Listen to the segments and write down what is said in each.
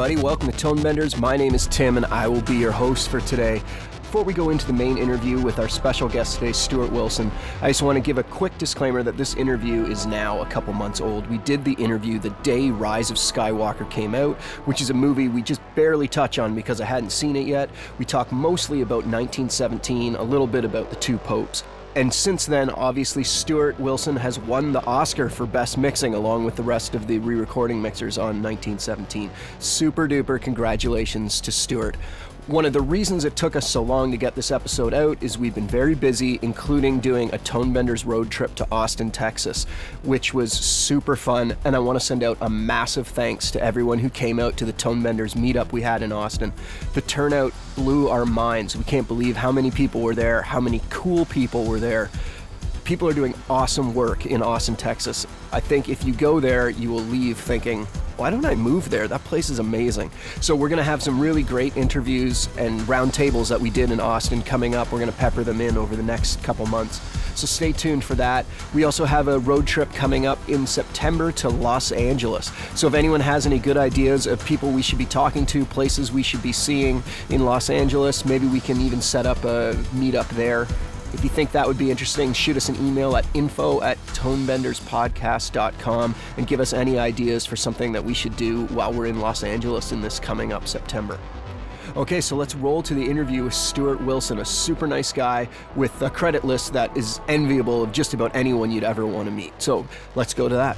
everybody, welcome to Tone Benders. My name is Tim, and I will be your host for today. Before we go into the main interview with our special guest today, Stuart Wilson, I just want to give a quick disclaimer that this interview is now a couple months old. We did the interview the day Rise of Skywalker came out, which is a movie we just barely touch on because I hadn't seen it yet. We talk mostly about 1917, a little bit about the two popes. And since then, obviously, Stuart Wilson has won the Oscar for Best Mixing along with the rest of the re recording mixers on 1917. Super duper congratulations to Stuart. One of the reasons it took us so long to get this episode out is we've been very busy, including doing a Tone Benders road trip to Austin, Texas, which was super fun. And I want to send out a massive thanks to everyone who came out to the Tone Benders meetup we had in Austin. The turnout blew our minds. We can't believe how many people were there, how many cool people were there people are doing awesome work in Austin, Texas. I think if you go there, you will leave thinking, why don't I move there? That place is amazing. So we're going to have some really great interviews and roundtables that we did in Austin coming up. We're going to pepper them in over the next couple months. So stay tuned for that. We also have a road trip coming up in September to Los Angeles. So if anyone has any good ideas of people we should be talking to, places we should be seeing in Los Angeles, maybe we can even set up a meetup there. If you think that would be interesting, shoot us an email at info at tonebenderspodcast.com and give us any ideas for something that we should do while we're in Los Angeles in this coming up September. Okay, so let's roll to the interview with Stuart Wilson, a super nice guy with a credit list that is enviable of just about anyone you'd ever want to meet. So let's go to that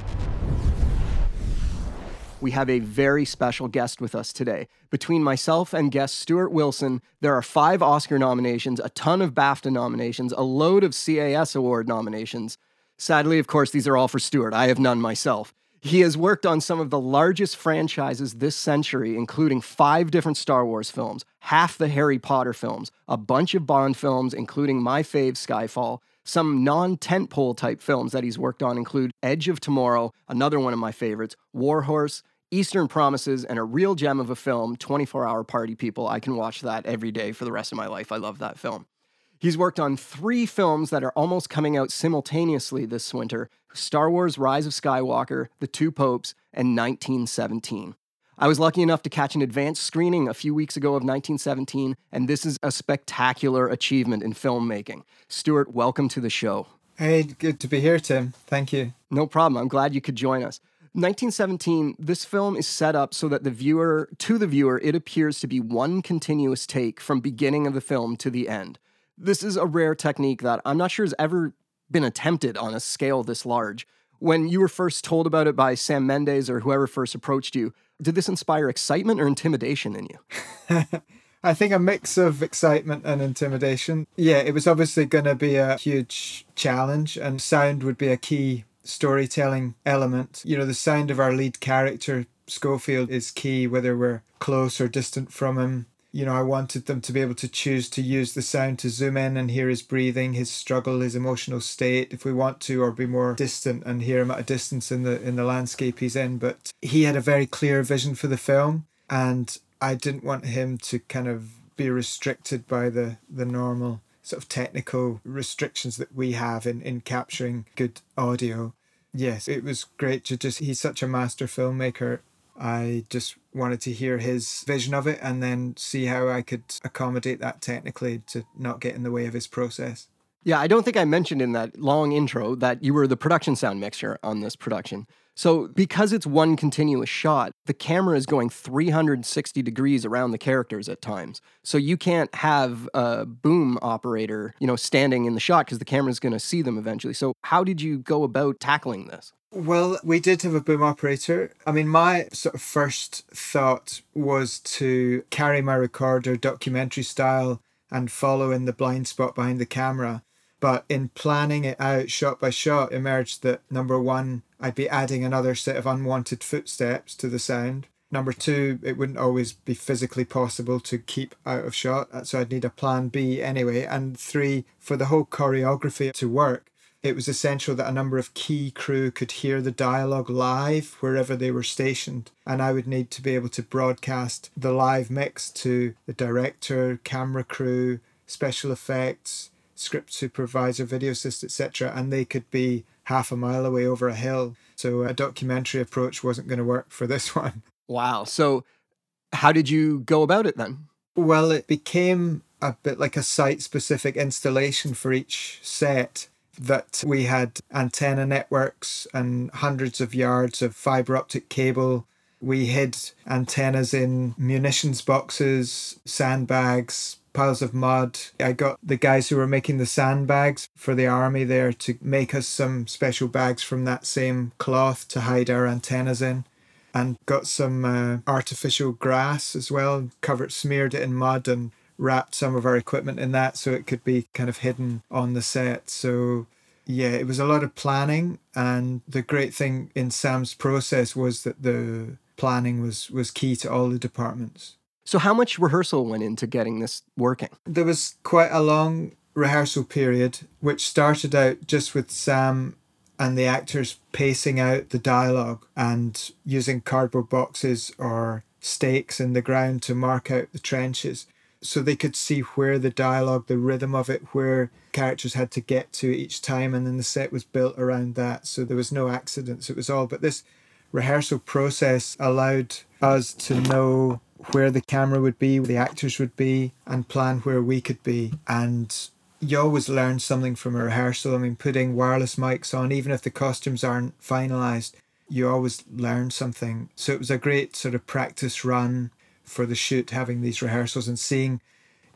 we have a very special guest with us today. Between myself and guest Stuart Wilson, there are five Oscar nominations, a ton of BAFTA nominations, a load of CAS award nominations. Sadly, of course, these are all for Stuart. I have none myself. He has worked on some of the largest franchises this century, including five different Star Wars films, half the Harry Potter films, a bunch of Bond films, including my fave Skyfall. Some non tentpole type films that he's worked on include Edge of Tomorrow, another one of my favorites, Warhorse, Eastern Promises, and a real gem of a film, 24 Hour Party People. I can watch that every day for the rest of my life. I love that film. He's worked on three films that are almost coming out simultaneously this winter Star Wars Rise of Skywalker, The Two Popes, and 1917. I was lucky enough to catch an advanced screening a few weeks ago of 1917, and this is a spectacular achievement in filmmaking. Stuart, welcome to the show. Hey, good to be here, Tim. Thank you. No problem. I'm glad you could join us. 1917, this film is set up so that the viewer, to the viewer, it appears to be one continuous take from beginning of the film to the end. This is a rare technique that I'm not sure has ever been attempted on a scale this large. When you were first told about it by Sam Mendes or whoever first approached you, did this inspire excitement or intimidation in you? I think a mix of excitement and intimidation. Yeah, it was obviously going to be a huge challenge, and sound would be a key storytelling element. You know, the sound of our lead character, Schofield, is key, whether we're close or distant from him. You know, I wanted them to be able to choose to use the sound to zoom in and hear his breathing, his struggle, his emotional state, if we want to, or be more distant and hear him at a distance in the in the landscape he's in. But he had a very clear vision for the film, and I didn't want him to kind of be restricted by the the normal sort of technical restrictions that we have in, in capturing good audio. Yes, it was great to just, he's such a master filmmaker. I just wanted to hear his vision of it and then see how I could accommodate that technically to not get in the way of his process. Yeah, I don't think I mentioned in that long intro that you were the production sound mixer on this production. So, because it's one continuous shot, the camera is going 360 degrees around the characters at times. So, you can't have a boom operator, you know, standing in the shot because the camera is going to see them eventually. So, how did you go about tackling this? Well, we did have a boom operator. I mean, my sort of first thought was to carry my recorder documentary style and follow in the blind spot behind the camera. But in planning it out shot by shot, emerged that number one, I'd be adding another set of unwanted footsteps to the sound. Number two, it wouldn't always be physically possible to keep out of shot, uh, so I'd need a plan B anyway. And three, for the whole choreography to work, it was essential that a number of key crew could hear the dialogue live wherever they were stationed. And I would need to be able to broadcast the live mix to the director, camera crew, special effects, script supervisor, video assist, etc. And they could be half a mile away over a hill. So a documentary approach wasn't going to work for this one. Wow. So how did you go about it then? Well, it became a bit like a site specific installation for each set that we had antenna networks and hundreds of yards of fiber optic cable. We hid antennas in munitions boxes, sandbags, piles of mud. I got the guys who were making the sandbags for the army there to make us some special bags from that same cloth to hide our antennas in. And got some uh, artificial grass as well, covered, smeared it in mud and wrapped some of our equipment in that so it could be kind of hidden on the set. So yeah, it was a lot of planning and the great thing in Sam's process was that the planning was was key to all the departments. So how much rehearsal went into getting this working? There was quite a long rehearsal period which started out just with Sam and the actors pacing out the dialogue and using cardboard boxes or stakes in the ground to mark out the trenches so they could see where the dialogue, the rhythm of it, where characters had to get to each time, and then the set was built around that. So there was no accidents. It was all. But this rehearsal process allowed us to know where the camera would be, the actors would be, and plan where we could be. And you always learn something from a rehearsal. I mean, putting wireless mics on, even if the costumes aren't finalized, you always learn something. So it was a great sort of practice run for the shoot, having these rehearsals and seeing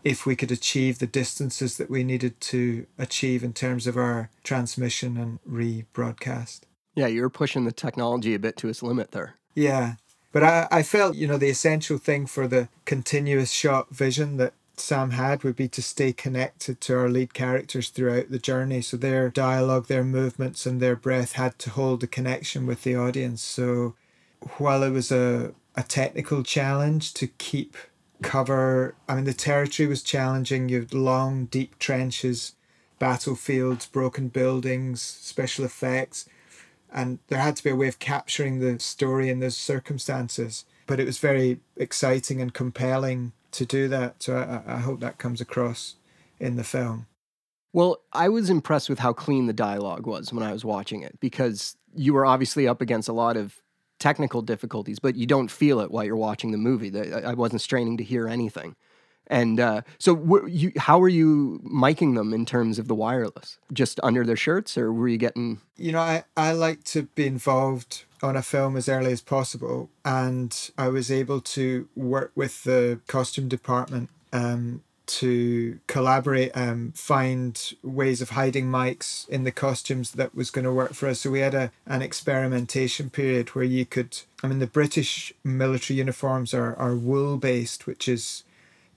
if we could achieve the distances that we needed to achieve in terms of our transmission and rebroadcast. Yeah, you were pushing the technology a bit to its limit there. Yeah. But I, I felt, you know, the essential thing for the continuous shot vision that Sam had would be to stay connected to our lead characters throughout the journey. So their dialogue, their movements, and their breath had to hold a connection with the audience. So while it was a a technical challenge to keep cover. I mean, the territory was challenging. You had long, deep trenches, battlefields, broken buildings, special effects, and there had to be a way of capturing the story in those circumstances. But it was very exciting and compelling to do that. So I, I hope that comes across in the film. Well, I was impressed with how clean the dialogue was when I was watching it because you were obviously up against a lot of technical difficulties, but you don't feel it while you're watching the movie. I wasn't straining to hear anything. And uh, so, you, how were you miking them in terms of the wireless? Just under their shirts, or were you getting? You know, I, I like to be involved on a film as early as possible, and I was able to work with the costume department um, to collaborate and um, find ways of hiding mics in the costumes that was going to work for us. So we had a an experimentation period where you could I mean the British military uniforms are, are wool based, which is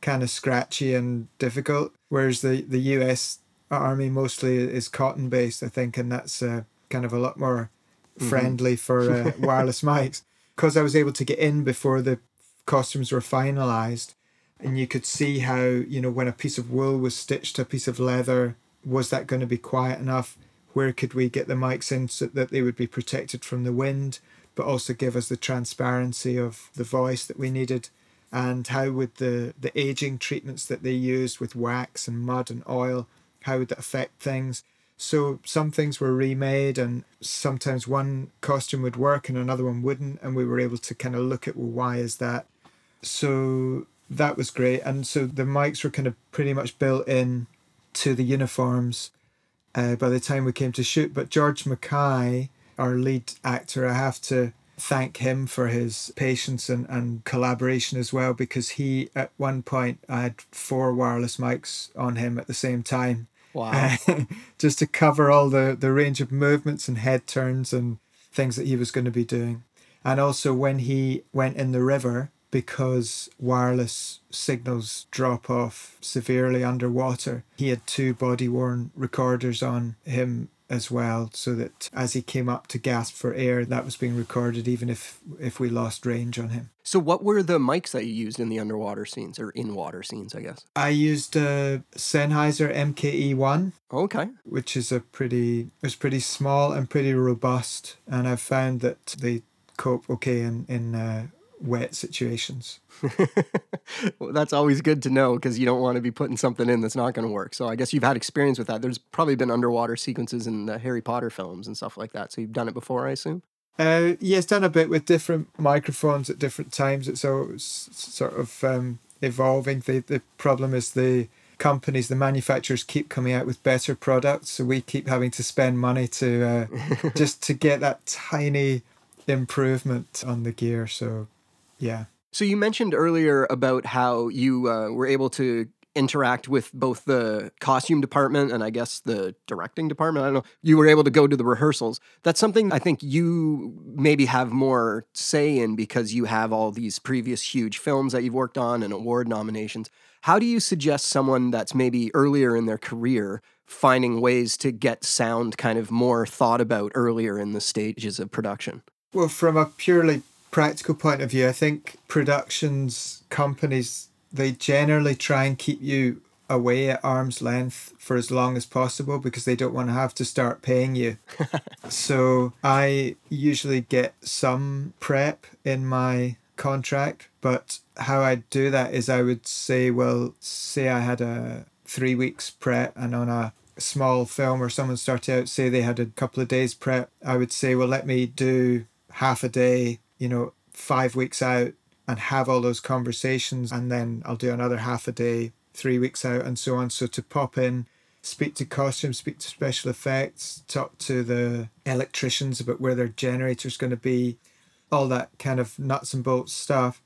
kind of scratchy and difficult, whereas the, the US army mostly is cotton based, I think, and that's uh, kind of a lot more mm-hmm. friendly for uh, wireless mics. Because I was able to get in before the costumes were finalized, and you could see how you know when a piece of wool was stitched to a piece of leather was that going to be quiet enough where could we get the mics in so that they would be protected from the wind but also give us the transparency of the voice that we needed and how would the the aging treatments that they used with wax and mud and oil how would that affect things so some things were remade and sometimes one costume would work and another one wouldn't and we were able to kind of look at well why is that so that was great. And so the mics were kind of pretty much built in to the uniforms uh, by the time we came to shoot. But George Mackay, our lead actor, I have to thank him for his patience and, and collaboration as well because he at one point I had four wireless mics on him at the same time. Wow. just to cover all the, the range of movements and head turns and things that he was going to be doing. And also when he went in the river, because wireless signals drop off severely underwater. He had two body worn recorders on him as well, so that as he came up to gasp for air, that was being recorded, even if if we lost range on him. So, what were the mics that you used in the underwater scenes or in water scenes? I guess. I used a Sennheiser MKE one. Okay. Which is a pretty, it's pretty small and pretty robust, and I've found that they cope okay in in uh, wet situations. well, that's always good to know because you don't want to be putting something in that's not going to work. So I guess you've had experience with that. There's probably been underwater sequences in the Harry Potter films and stuff like that. So you've done it before, I assume. Uh, yeah, it's done a bit with different microphones at different times. It's always sort of um, evolving. The the problem is the companies, the manufacturers keep coming out with better products, so we keep having to spend money to uh, just to get that tiny improvement on the gear. So, yeah. So you mentioned earlier about how you uh, were able to interact with both the costume department and I guess the directing department. I don't know. You were able to go to the rehearsals. That's something I think you maybe have more say in because you have all these previous huge films that you've worked on and award nominations. How do you suggest someone that's maybe earlier in their career finding ways to get sound kind of more thought about earlier in the stages of production? Well, from a purely practical point of view, I think productions companies they generally try and keep you away at arm's length for as long as possible because they don't want to have to start paying you. so I usually get some prep in my contract, but how I do that is I would say, well, say I had a three weeks prep and on a small film or someone started out, say they had a couple of days prep, I would say, well, let me do half a day, you know, five weeks out and have all those conversations. And then I'll do another half a day, three weeks out, and so on. So to pop in, speak to costumes, speak to special effects, talk to the electricians about where their generator's going to be, all that kind of nuts and bolts stuff,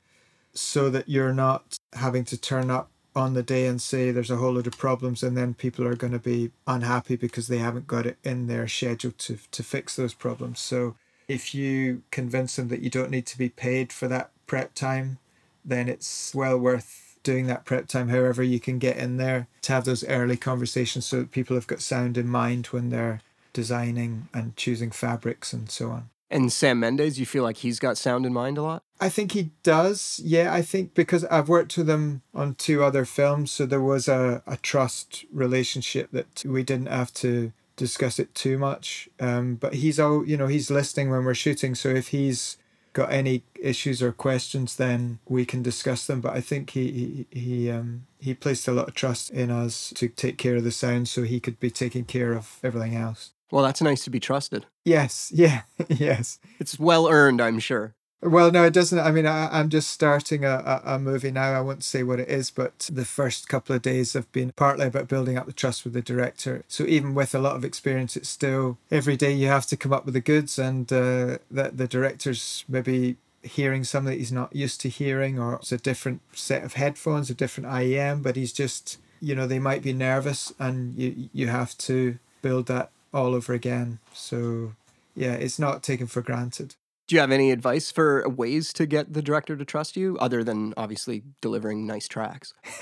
so that you're not having to turn up on the day and say there's a whole load of problems and then people are going to be unhappy because they haven't got it in their schedule to, to fix those problems. So if you convince them that you don't need to be paid for that prep time, then it's well worth doing that prep time however you can get in there to have those early conversations so that people have got sound in mind when they're designing and choosing fabrics and so on. And Sam Mendes, you feel like he's got sound in mind a lot? I think he does. Yeah, I think because I've worked with him on two other films, so there was a, a trust relationship that we didn't have to discuss it too much. Um, but he's all you know, he's listening when we're shooting, so if he's got any issues or questions, then we can discuss them. But I think he he he um he placed a lot of trust in us to take care of the sound, so he could be taking care of everything else. Well, that's nice to be trusted. Yes, yeah, yes. It's well earned, I'm sure. Well, no, it doesn't. I mean, I, am just starting a, a, a, movie now. I won't say what it is, but the first couple of days have been partly about building up the trust with the director. So even with a lot of experience, it's still every day you have to come up with the goods, and uh, that the director's maybe hearing something that he's not used to hearing, or it's a different set of headphones, a different IEM, but he's just, you know, they might be nervous, and you you have to build that all over again. So yeah, it's not taken for granted. Do you have any advice for ways to get the director to trust you other than obviously delivering nice tracks?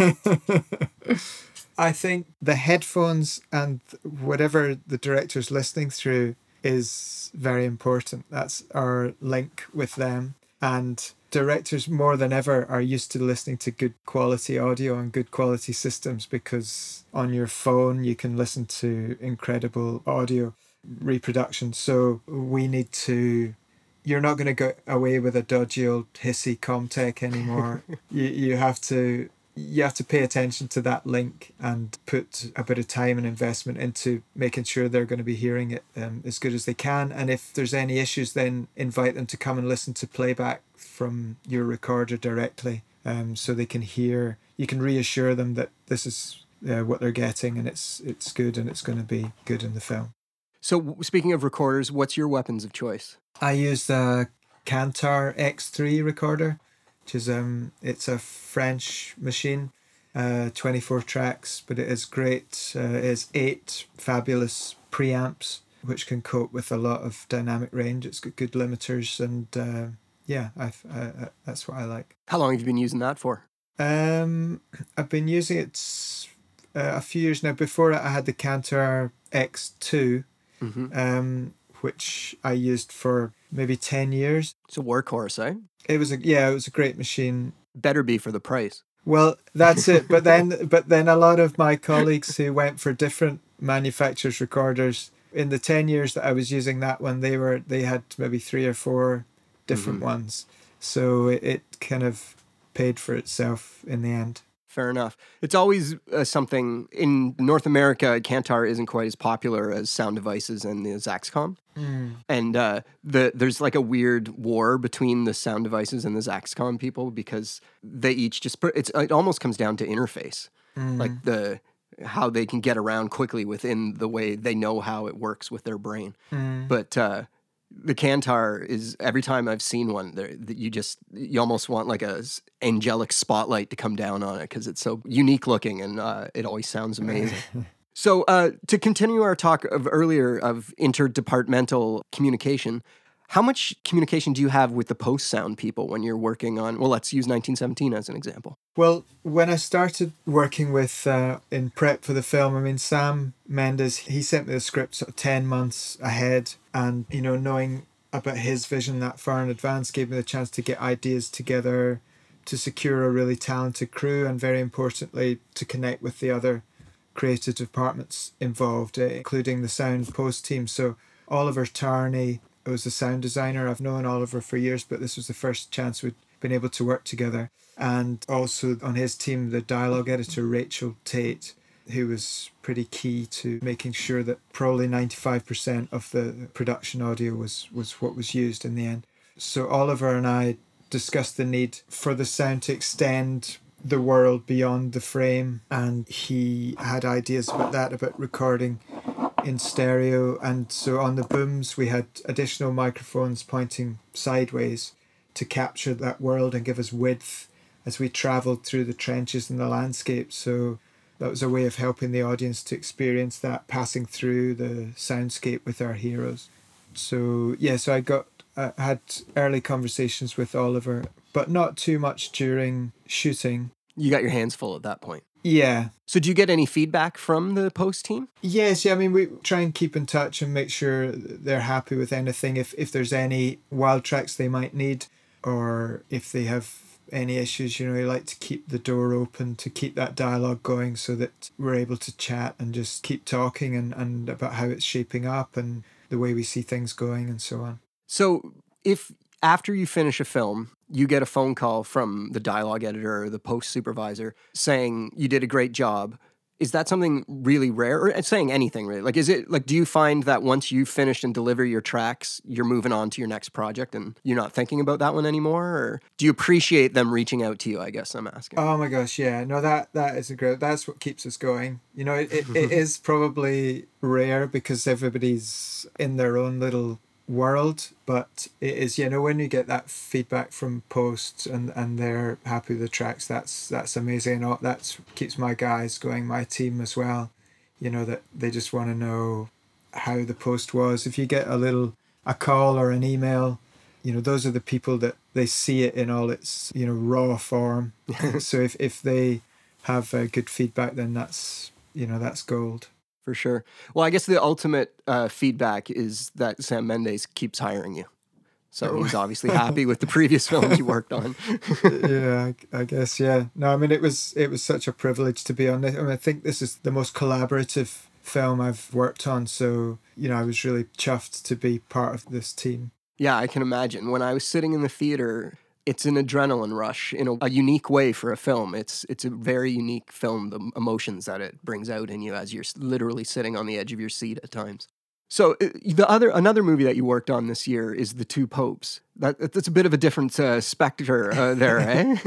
I think the headphones and whatever the director's listening through is very important. That's our link with them. And directors more than ever are used to listening to good quality audio and good quality systems because on your phone you can listen to incredible audio reproduction. So we need to you're not going to go away with a dodgy old hissy Comtek anymore. you you have to you have to pay attention to that link and put a bit of time and investment into making sure they're going to be hearing it um, as good as they can. And if there's any issues, then invite them to come and listen to playback from your recorder directly, um, so they can hear. You can reassure them that this is uh, what they're getting and it's it's good and it's going to be good in the film. So speaking of recorders, what's your weapons of choice? I use the Cantar X3 recorder, which is um it's a French machine, uh, 24 tracks, but it is great. Uh, has eight fabulous preamps, which can cope with a lot of dynamic range. It's got good limiters, and uh, yeah, I've, uh, that's what I like. How long have you been using that for? Um, I've been using it uh, a few years now. Before I had the Cantar X2, um, which I used for maybe 10 years. It's a workhorse, eh? It was a, yeah, it was a great machine. Better be for the price. Well, that's it. But then, but then a lot of my colleagues who went for different manufacturers' recorders in the ten years that I was using that one, they were they had maybe three or four different ones. So it, it kind of paid for itself in the end. Fair enough. It's always uh, something in North America. Cantar isn't quite as popular as Sound Devices and the Zaxcom, and uh, the there's like a weird war between the Sound Devices and the Zaxcom people because they each just put it's it almost comes down to interface, like the how they can get around quickly within the way they know how it works with their brain. But uh, the Cantar is every time I've seen one, there that you just you almost want like a angelic spotlight to come down on it because it's so unique looking and uh, it always sounds amazing. so uh, to continue our talk of earlier of interdepartmental communication, how much communication do you have with the post sound people when you're working on? Well, let's use 1917 as an example. Well, when I started working with uh, in prep for the film, I mean Sam Mendes, he sent me the script sort of ten months ahead, and you know knowing about his vision that far in advance gave me the chance to get ideas together, to secure a really talented crew, and very importantly to connect with the other creative departments involved, including the sound post team. So Oliver Tarney was the sound designer. I've known Oliver for years, but this was the first chance we'd been able to work together. And also on his team, the dialogue editor Rachel Tate, who was pretty key to making sure that probably 95% of the production audio was, was what was used in the end. So Oliver and I discussed the need for the sound to extend the world beyond the frame, and he had ideas about that, about recording in stereo. And so on the booms, we had additional microphones pointing sideways to capture that world and give us width as we traveled through the trenches and the landscape. So that was a way of helping the audience to experience that passing through the soundscape with our heroes. So yeah, so I got I had early conversations with Oliver, but not too much during shooting. You got your hands full at that point. Yeah, So, do you get any feedback from the post team? Yes, yeah. I mean, we try and keep in touch and make sure they're happy with anything. If if there's any wild tracks they might need, or if they have any issues, you know, we like to keep the door open to keep that dialogue going, so that we're able to chat and just keep talking and and about how it's shaping up and the way we see things going and so on. So, if after you finish a film, you get a phone call from the dialogue editor or the post supervisor saying you did a great job, is that something really rare? Or uh, saying anything really? Like, is it like, do you find that once you finish and deliver your tracks, you're moving on to your next project and you're not thinking about that one anymore? Or do you appreciate them reaching out to you? I guess I'm asking. Oh my gosh, yeah. No, that that is a great. That's what keeps us going. You know, it, it, it is probably rare because everybody's in their own little world, but it is. You know, when you get that feedback from posts and and they're happy with the tracks, that's that's amazing. And that's keeps my guys going, my team as well. You know that they just want to know how the post was. If you get a little a call or an email you know those are the people that they see it in all its you know raw form so if, if they have uh, good feedback then that's you know that's gold For sure. Well, I guess the ultimate uh, feedback is that Sam Mendes keeps hiring you. So he's obviously happy with the previous films you worked on. yeah I, I guess yeah no i mean it was it was such a privilege to be on it I, mean, I think this is the most collaborative film i've worked on so you know i was really chuffed to be part of this team Yeah, I can imagine. When I was sitting in the theater, it's an adrenaline rush in a, a unique way for a film. It's it's a very unique film. The emotions that it brings out in you as you're literally sitting on the edge of your seat at times. So uh, the other another movie that you worked on this year is The Two Popes. That that's a bit of a different uh, spectre uh, there, eh?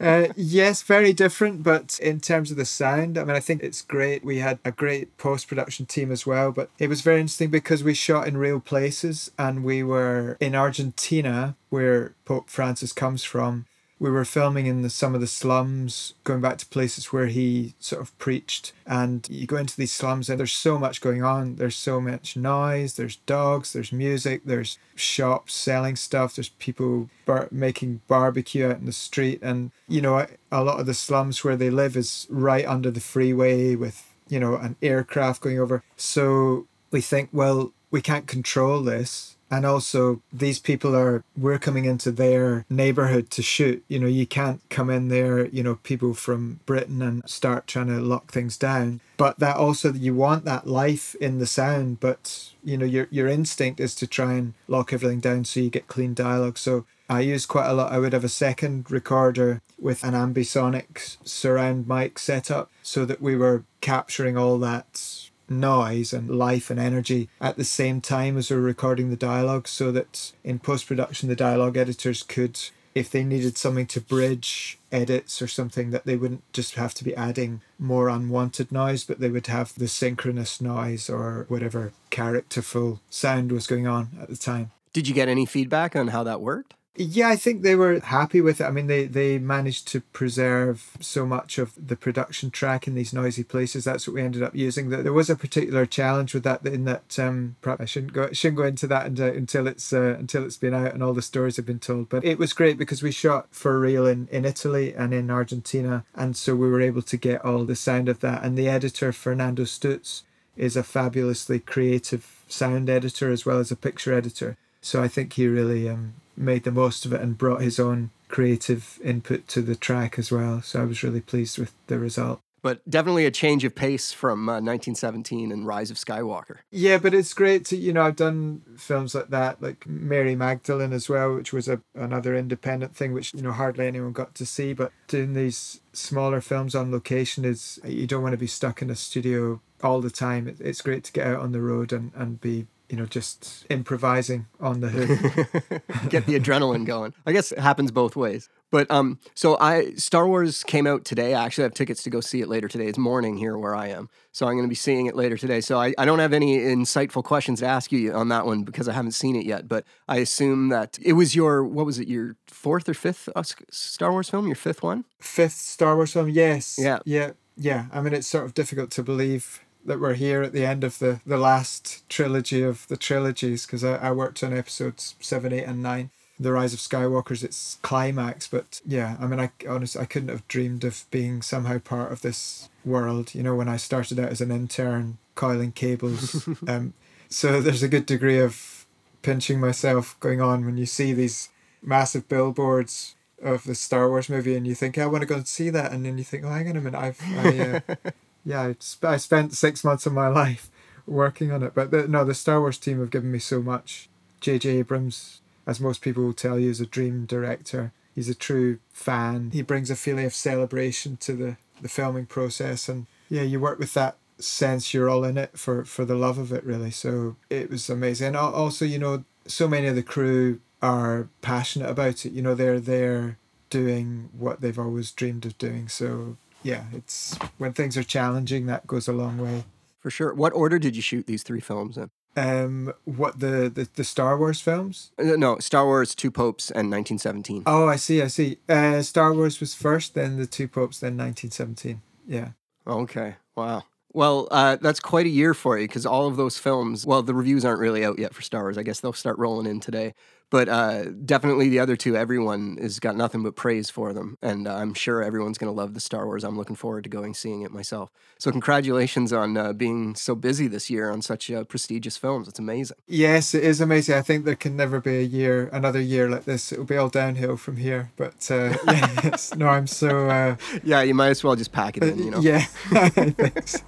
Uh, yes, very different, but in terms of the sound, I mean, I think it's great. We had a great post production team as well, but it was very interesting because we shot in real places and we were in Argentina, where Pope Francis comes from. We were filming in the, some of the slums, going back to places where he sort of preached. And you go into these slums, and there's so much going on. There's so much noise. There's dogs. There's music. There's shops selling stuff. There's people bar- making barbecue out in the street. And, you know, a, a lot of the slums where they live is right under the freeway with, you know, an aircraft going over. So we think, well, we can't control this. And also, these people are, we're coming into their neighborhood to shoot. You know, you can't come in there, you know, people from Britain and start trying to lock things down. But that also, you want that life in the sound, but, you know, your, your instinct is to try and lock everything down so you get clean dialogue. So I use quite a lot. I would have a second recorder with an ambisonic surround mic setup so that we were capturing all that noise and life and energy at the same time as we're recording the dialogue so that in post production the dialogue editors could if they needed something to bridge edits or something that they wouldn't just have to be adding more unwanted noise but they would have the synchronous noise or whatever characterful sound was going on at the time. Did you get any feedback on how that worked yeah, I think they were happy with it. I mean, they, they managed to preserve so much of the production track in these noisy places. That's what we ended up using. That There was a particular challenge with that. In that, um, perhaps I shouldn't go shouldn't go into that until, until it's uh, until it's been out and all the stories have been told. But it was great because we shot for real in in Italy and in Argentina, and so we were able to get all the sound of that. And the editor Fernando Stutz is a fabulously creative sound editor as well as a picture editor. So I think he really um, made the most of it and brought his own creative input to the track as well. So I was really pleased with the result. But definitely a change of pace from uh, 1917 and Rise of Skywalker. Yeah, but it's great to, you know, I've done films like that, like Mary Magdalene as well, which was a, another independent thing, which, you know, hardly anyone got to see. But doing these smaller films on location is, you don't want to be stuck in a studio all the time. It's great to get out on the road and, and be you know, just improvising on the hood. Get the adrenaline going. I guess it happens both ways. But um, so I Star Wars came out today. I actually have tickets to go see it later today. It's morning here where I am, so I'm going to be seeing it later today. So I, I don't have any insightful questions to ask you on that one because I haven't seen it yet. But I assume that it was your what was it your fourth or fifth Star Wars film? Your fifth one? Fifth Star Wars film? Yes. Yeah. Yeah. Yeah. I mean, it's sort of difficult to believe that we're here at the end of the, the last trilogy of the trilogies because I, I worked on episodes 7, 8, and 9. The Rise of Skywalker's its climax, but yeah, I mean, I honestly I couldn't have dreamed of being somehow part of this world. You know, when I started out as an intern coiling cables, um, so there's a good degree of pinching myself going on when you see these massive billboards of the Star Wars movie, and you think I want to go and see that, and then you think, oh, hang on a minute, I've I, uh, yeah, I, sp- I spent six months of my life working on it. But the, no, the Star Wars team have given me so much. J.J. Abrams, as most people will tell you, is a dream director. He's a true fan. He brings a feeling of celebration to the, the filming process. And yeah, you work with that sense you're all in it for, for the love of it, really. So it was amazing. And also, you know, so many of the crew are passionate about it. You know, they're there doing what they've always dreamed of doing. So yeah, it's when things are challenging, that goes a long way. For sure. What order did you shoot these three films in? Um, what the the, the Star Wars films? Uh, no, Star Wars, Two Popes, and 1917. Oh, I see, I see. Uh, Star Wars was first, then the Two Popes, then 1917. Yeah. Okay. Wow. Well, uh, that's quite a year for you because all of those films, well, the reviews aren't really out yet for Star Wars. I guess they'll start rolling in today. But uh, definitely the other two, everyone has got nothing but praise for them. And uh, I'm sure everyone's going to love the Star Wars. I'm looking forward to going seeing it myself. So, congratulations on uh, being so busy this year on such uh, prestigious films. It's amazing. Yes, it is amazing. I think there can never be a year, another year like this. It'll be all downhill from here. But uh, yes, no, I'm so. Uh, yeah, you might as well just pack it in, you know? Yeah, I think so.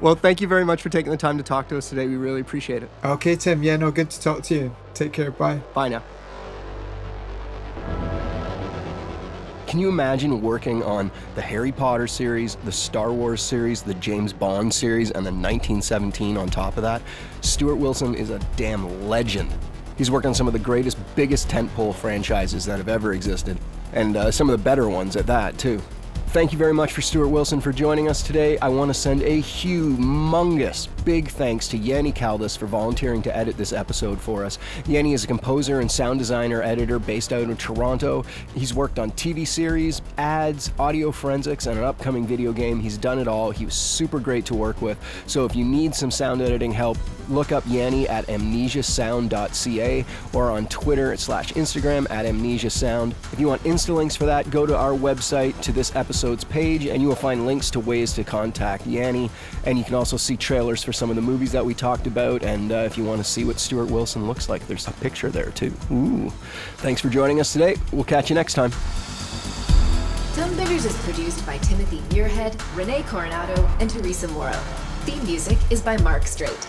Well, thank you very much for taking the time to talk to us today. We really appreciate it. Okay, Tim. Yeah, no, good to talk to you. Take care. Bye. Bye now. Can you imagine working on the Harry Potter series, the Star Wars series, the James Bond series, and the 1917 on top of that? Stuart Wilson is a damn legend. He's worked on some of the greatest, biggest tentpole franchises that have ever existed, and uh, some of the better ones at that, too. Thank you very much for Stuart Wilson for joining us today. I want to send a humongous big thanks to Yanni Caldas for volunteering to edit this episode for us. Yanni is a composer and sound designer editor based out of Toronto. He's worked on TV series, ads, audio forensics, and an upcoming video game. He's done it all. He was super great to work with. So if you need some sound editing help, look up Yanni at amnesiasound.ca or on Twitter slash Instagram at amnesiasound. If you want Insta links for that, go to our website to this episode episodes page, and you will find links to ways to contact Yanni. And you can also see trailers for some of the movies that we talked about. And uh, if you want to see what Stuart Wilson looks like, there's a picture there too. Ooh. Thanks for joining us today. We'll catch you next time. Tonebenders is produced by Timothy Muirhead, Renee Coronado, and Teresa Morrow. Theme music is by Mark Straight.